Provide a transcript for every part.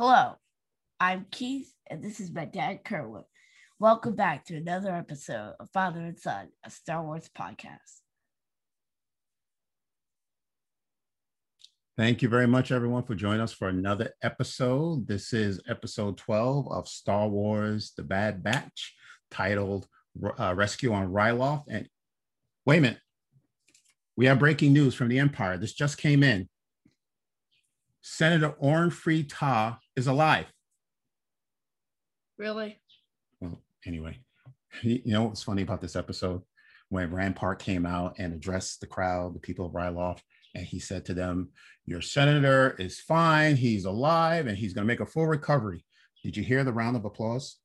Hello, I'm Keith, and this is my dad, Kerwin. Welcome back to another episode of Father and Son, a Star Wars podcast. Thank you very much, everyone, for joining us for another episode. This is episode 12 of Star Wars The Bad Batch, titled uh, Rescue on Ryloth. And wait a minute, we have breaking news from the Empire. This just came in. Senator Orn Free Taa is alive. Really? Well, anyway, you know what's funny about this episode? When Rampart came out and addressed the crowd, the people of Ryloth, and he said to them, Your senator is fine, he's alive, and he's going to make a full recovery. Did you hear the round of applause?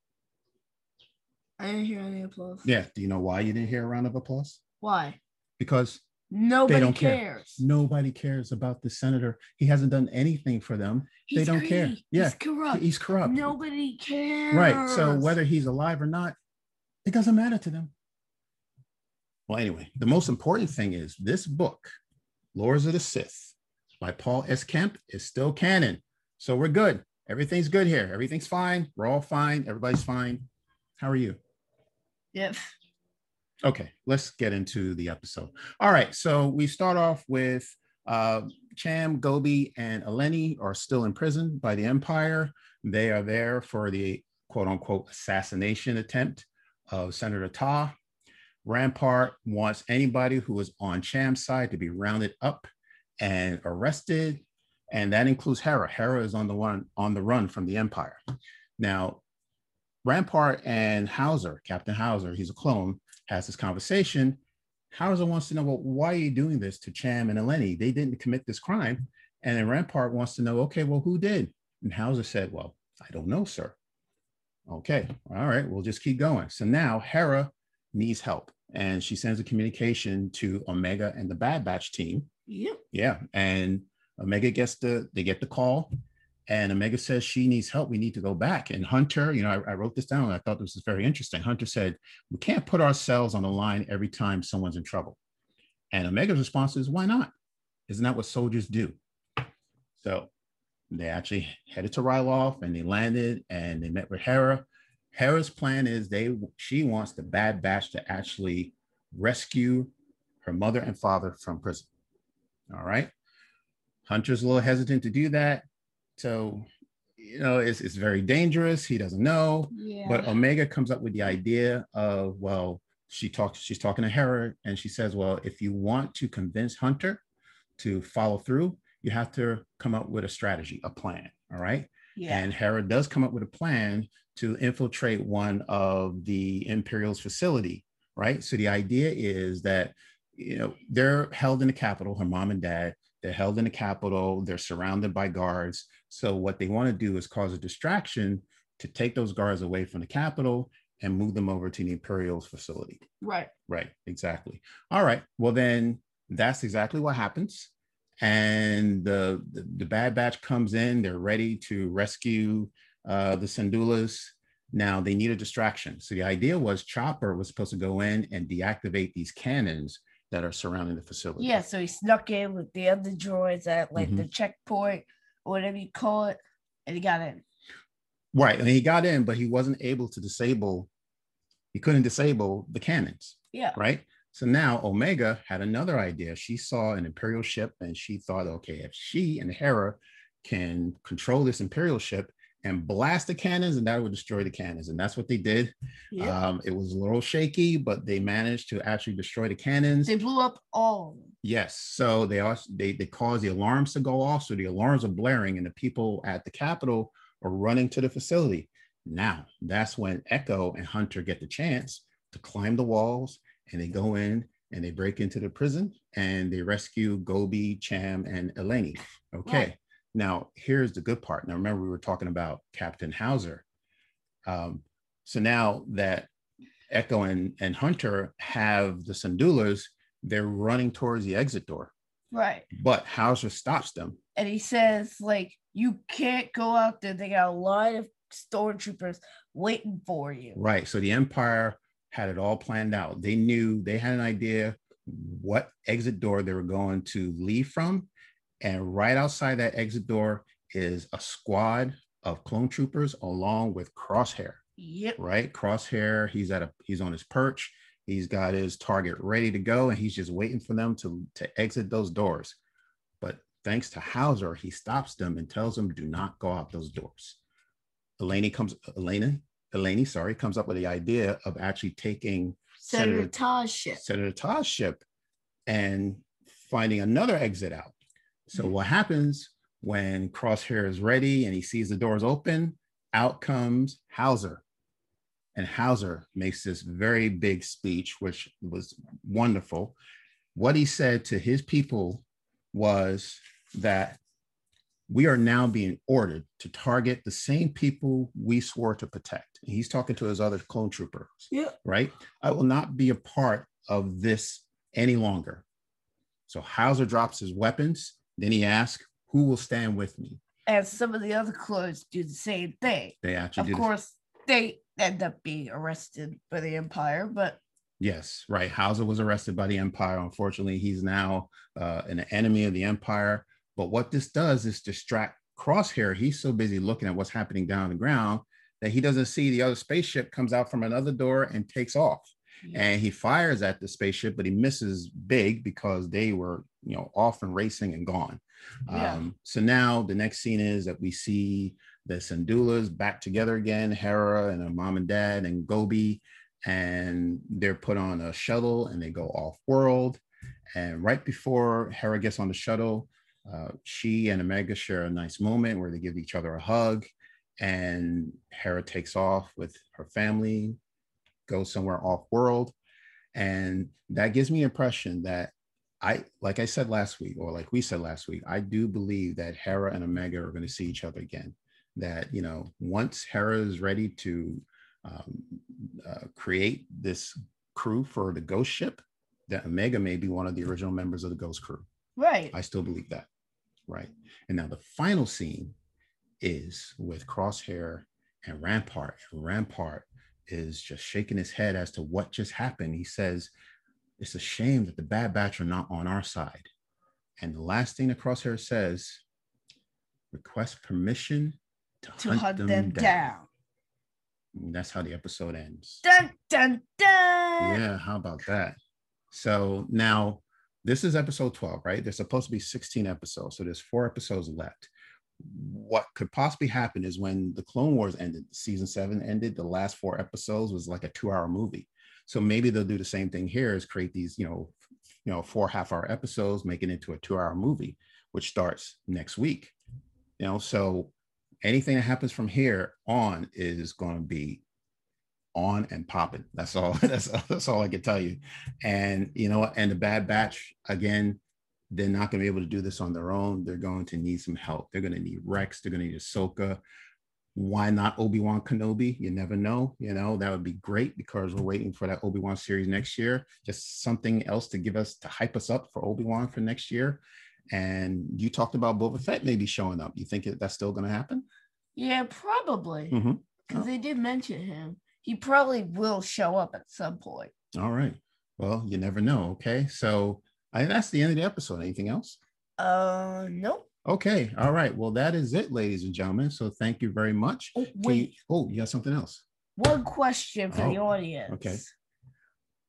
I didn't hear any applause. Yeah. Do you know why you didn't hear a round of applause? Why? Because Nobody don't care. cares. nobody cares about the senator. He hasn't done anything for them. they don't care. Yeah. He's corrupt. He's corrupt. Nobody cares. Right. So whether he's alive or not, it doesn't matter to them. Well, anyway, the most important thing is this book, Lords of the Sith by Paul S. Kemp, is still canon. So we're good. Everything's good here. Everything's fine. We're all fine. Everybody's fine. How are you? Yep. Okay, let's get into the episode. All right, so we start off with uh, Cham, Gobi, and Eleni are still in prison by the Empire. They are there for the quote unquote assassination attempt of Senator Taa. Rampart wants anybody who is on Cham's side to be rounded up and arrested, and that includes Hera. Hera is on the one on the run from the Empire. Now, Rampart and Howzer, Captain Howzer, he's a clone, has this conversation. Howzer wants to know, well, why are you doing this to Cham and Eleni? They didn't commit this crime. And then Rampart wants to know, okay, well, who did? And Howzer said, well, I don't know, sir. Okay, all right, we'll just keep going. So now Hera needs help, and she sends a communication to Omega and the Bad Batch team. Yep. Yeah, and Omega gets the they get the call, and Omega says she needs help. We need to go back. And Hunter, you know, I, I wrote this down. I thought this was very interesting. Hunter said we can't put ourselves on the line every time someone's in trouble. And Omega's response is, why not? Isn't that what soldiers do? So they actually headed to Ryloth and they landed and they met with Hera. Hera's plan is they she wants the Bad Batch to actually rescue her mother and father from prison. All right. Hunter's a little hesitant to do that. So, you know, it's, it's very dangerous. He doesn't know. Yeah. But Omega comes up with the idea of, well, she talks, she's talking to Hera and she says, well, if you want to convince Hunter to follow through, you have to come up with a strategy, a plan. All right. yeah. And Hera does come up with a plan to infiltrate one of the Imperial's facility, right? So the idea is that, you know, they're held in the capital, her mom and dad, they're held in the capital, they're surrounded by guards. So what they want to do is cause a distraction to take those guards away from the capital and move them over to the Imperial's facility. right. Right, exactly. All right. Well, then that's exactly what happens. And the, the, the Bad Batch comes in, they're ready to rescue uh, the Syndullas. Now they need a distraction. So the idea was Chopper was supposed to go in and deactivate these cannons that are surrounding the facility. Yeah. So he snuck in with the other droids at like Mm-hmm. the checkpoint or whatever you call it, and he got in. Right. And he got in, but he wasn't able to disable, he couldn't disable the cannons. Yeah. right? So now Omega had another idea. She saw an Imperial ship and she thought, okay, if she and Hera can control this Imperial ship and blast the cannons, and that would destroy the cannons. And that's what they did. Yeah. Um, it was a little shaky, but they managed to actually destroy the cannons. they blew up all. Yes. So they also they they caused the alarms to go off. So the alarms are blaring, and the people at the Capitol are running to the facility. Now that's when Echo and Hunter get the chance to climb the walls, and they go in and they break into the prison and they rescue Gobi, Cham, and Eleni. Okay. Right. Now here's the good part. Now remember we were talking about Captain Howzer. Um, so now that Echo and, and Hunter have the Syndullas, they're running towards the exit door. Right. But Howzer stops them. And he says, like, you can't go out there. They got a line of stormtroopers waiting for you. Right. So the Empire had it all planned out. They knew they had an idea what exit door they were going to leave from. And right outside that exit door is a squad of clone troopers along with Crosshair. Yep. Right, Crosshair. He's at a he's on his perch. He's got his target ready to go, and he's just waiting for them to to exit those doors. But thanks to Howzer, he stops them and tells them, "Do not go out those doors." Eleni comes. Elena. Eleni, sorry, comes up with the idea of actually taking Senator Senator- ship. Senator Todd's ship and finding another exit out. So Mhm. what happens when Crosshair is ready and he sees the doors open? Out comes Howzer. And Howzer makes this very big speech, which was wonderful. What he said to his people was that we are now being ordered to target the same people we swore to protect. And he's talking to his other clone troopers Yeah. right? I will not be a part of this any longer. So Howzer drops his weapons. Then he asks, Who will stand with me? And some of the other clones do the same thing. They actually Of course, they end up being arrested by the Empire, but Yes, right. Howzer was arrested by the Empire. Unfortunately, he's now uh, an enemy of the Empire. But what this does is distract Crosshair. He's so busy looking at what's happening down on the ground that he doesn't see the other spaceship comes out from another door and takes off. and he fires at the spaceship, but he misses big because they were, you know, off and racing and gone. Yeah. Um, so now the next scene is that we see the Syndullas back together again, Hera and her mom and dad and Gobi, and they're put on a shuttle and they go off world. And right before Hera gets on the shuttle, uh, she and Omega share a nice moment where they give each other a hug. And Hera takes off with her family, goes somewhere off world. And that gives me the impression that I, like I said last week, or like we said last week, I do believe that Hera and Omega are going to see each other again. That, you know, once Hera is ready to um, uh, create this crew for the ghost ship, that Omega may be one of the original members of the ghost crew. right. I still believe that. Right. And now the final scene is with Crosshair and Rampart. And Rampart is just shaking his head as to what just happened. He says, It's a shame that the Bad Batch are not on our side. And the last thing the Crosshair says, request permission to, to hunt them, down. And that's how the episode ends. Dun dun dun. Yeah, how about that? So now this is episode 12, right? There's supposed to be 16 episodes. So there's four episodes left. What could possibly happen is when the Clone Wars ended, season seven ended, the last four episodes was like a two-hour movie. So maybe they'll do the same thing here is create these, you know, you know, four half-hour episodes, make it into a two-hour movie, which starts next week. You know, so anything that happens from here on is going to be on and popping. That's all. That's that's all I can tell you. And you know, and the Bad Batch again, they're not going to be able to do this on their own. They're going to need some help. They're going to need Rex. They're going to need Ahsoka. Why not Obi Wan Kenobi? You never know. You know that would be great because we're waiting for that Obi Wan series next year. Just something else to give us to hype us up for Obi Wan for next year. And you talked about Boba Fett maybe showing up. You think that's still going to happen? Yeah, probably. Because they did mention him. He probably will show up at some point. All right. Well, you never know. Okay. So I, that's the end of the episode. Anything else? Uh, nope. Okay. All right. Well, that is it, ladies and gentlemen. So thank you very much. Oh, Can you- wait, oh, you got something else? one question for the Oh, audience. okay.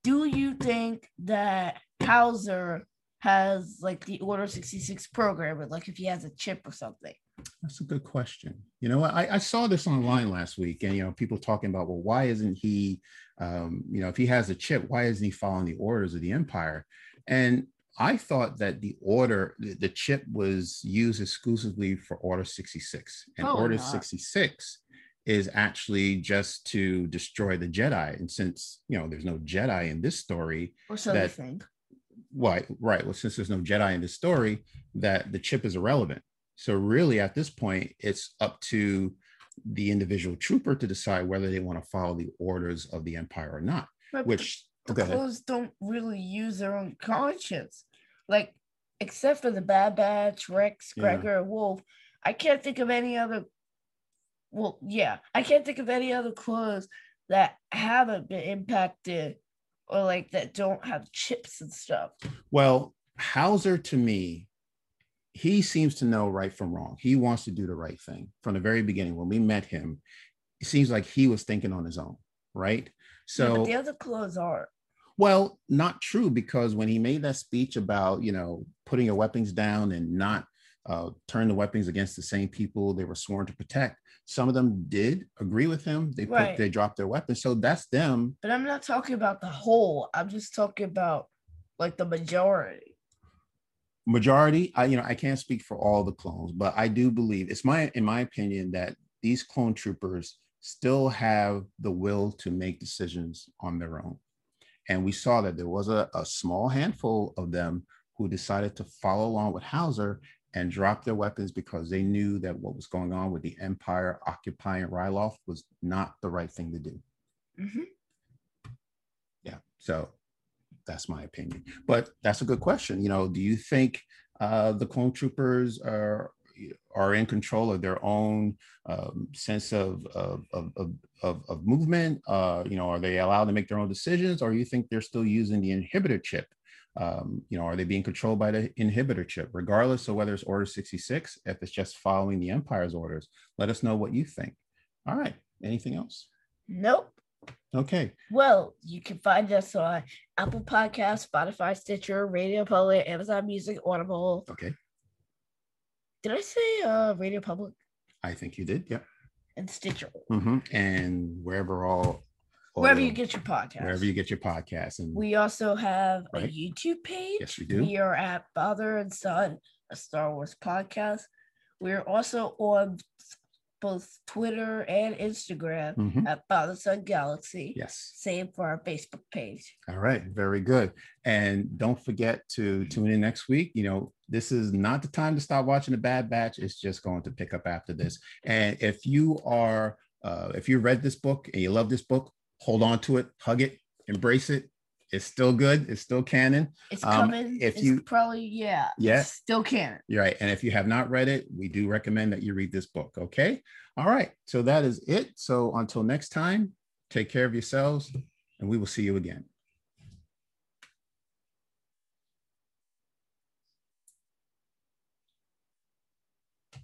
Do you think that Howzer has like the Order 66 program, or like if he has a chip or something? That's a good question. You know? I, I saw this online last week, and you know, people talking about, well, why isn't he, um, you know, if he has a chip, why isn't he following the orders of the Empire? And I thought that the order, the, chip was used exclusively for Order 66, and Probably Order not. 66 is actually just to destroy the Jedi. And since you know there's no Jedi in this story, Or so That- think. Right, right. Well, since there's no Jedi in this story, that the chip is irrelevant. So really, at this point, it's up to the individual trooper to decide whether they want to follow the orders of the Empire or not. But Which, the clones don't really use their own conscience. Like, except for the Bad Batch, Rex, Gregor, and Wolffe, I can't think of any other. Well, yeah, I can't think of any other clones that haven't been impacted or like that don't have chips and stuff. Well, Howzer to me he seems to know right from wrong. He wants to do the right thing from the very beginning. When we met him, it seems like he was thinking on his own, right? So yeah, the other clones are. Well, not true because when he made that speech about you know putting your weapons down and not uh, turn the weapons against the same people they were sworn to protect, some of them did agree with him. They put, Right. they dropped their weapons, so that's them. But I'm not talking about the whole. I'm just talking about like the majority. Majority, I you know I can't speak for all the clones, but I do believe it's my in my opinion that these clone troopers still have the will to make decisions on their own. And we saw that there was a, a small handful of them who decided to follow along with Howzer and drop their weapons because they knew that what was going on with the Empire occupying Ryloth was not the right thing to do. Mhm. Yeah. So that's my opinion. But that's a good question. You know, do you think uh, the clone troopers are are in control of their own um, sense of of, of, of, of, movement? Uh, you know, are they allowed to make their own decisions, or you think they're still using the inhibitor chip? Um, you know, are they being controlled by the inhibitor chip, regardless of whether it's Order 66, if it's just following the Empire's orders? Let us know what you think. All right. Anything else? Nope. Okay. Well, you can find us on Apple Podcasts, Spotify, Stitcher, Radio Public, Amazon Music, Audible. Okay. Did I say uh Radio Public I think you did. Yep. and Stitcher? hmm And wherever all, Wherever you get your podcast. wherever you get your podcast. And We also have Right. a YouTube page. yes, we do. We are at Father and Son, a Star Wars podcast. We're also on both Twitter and Instagram Mhm. at Father Son Galaxy. Yes. Same for our Facebook page. All right. Very good. And don't forget to tune in next week. You know, this is not the time to stop watching the Bad Batch. It's just going to pick up after this. And if you are, uh, if you read this book and you love this book, hold on to it, hug it, embrace it. It's still good. It's still canon. It's Um, coming. if it's you- probably yeah. Yeah. it's still canon. You're right. And if you have not read it, we do recommend that you read this book. Okay. All right. So that is it. So until next time, take care of yourselves and we will see you again.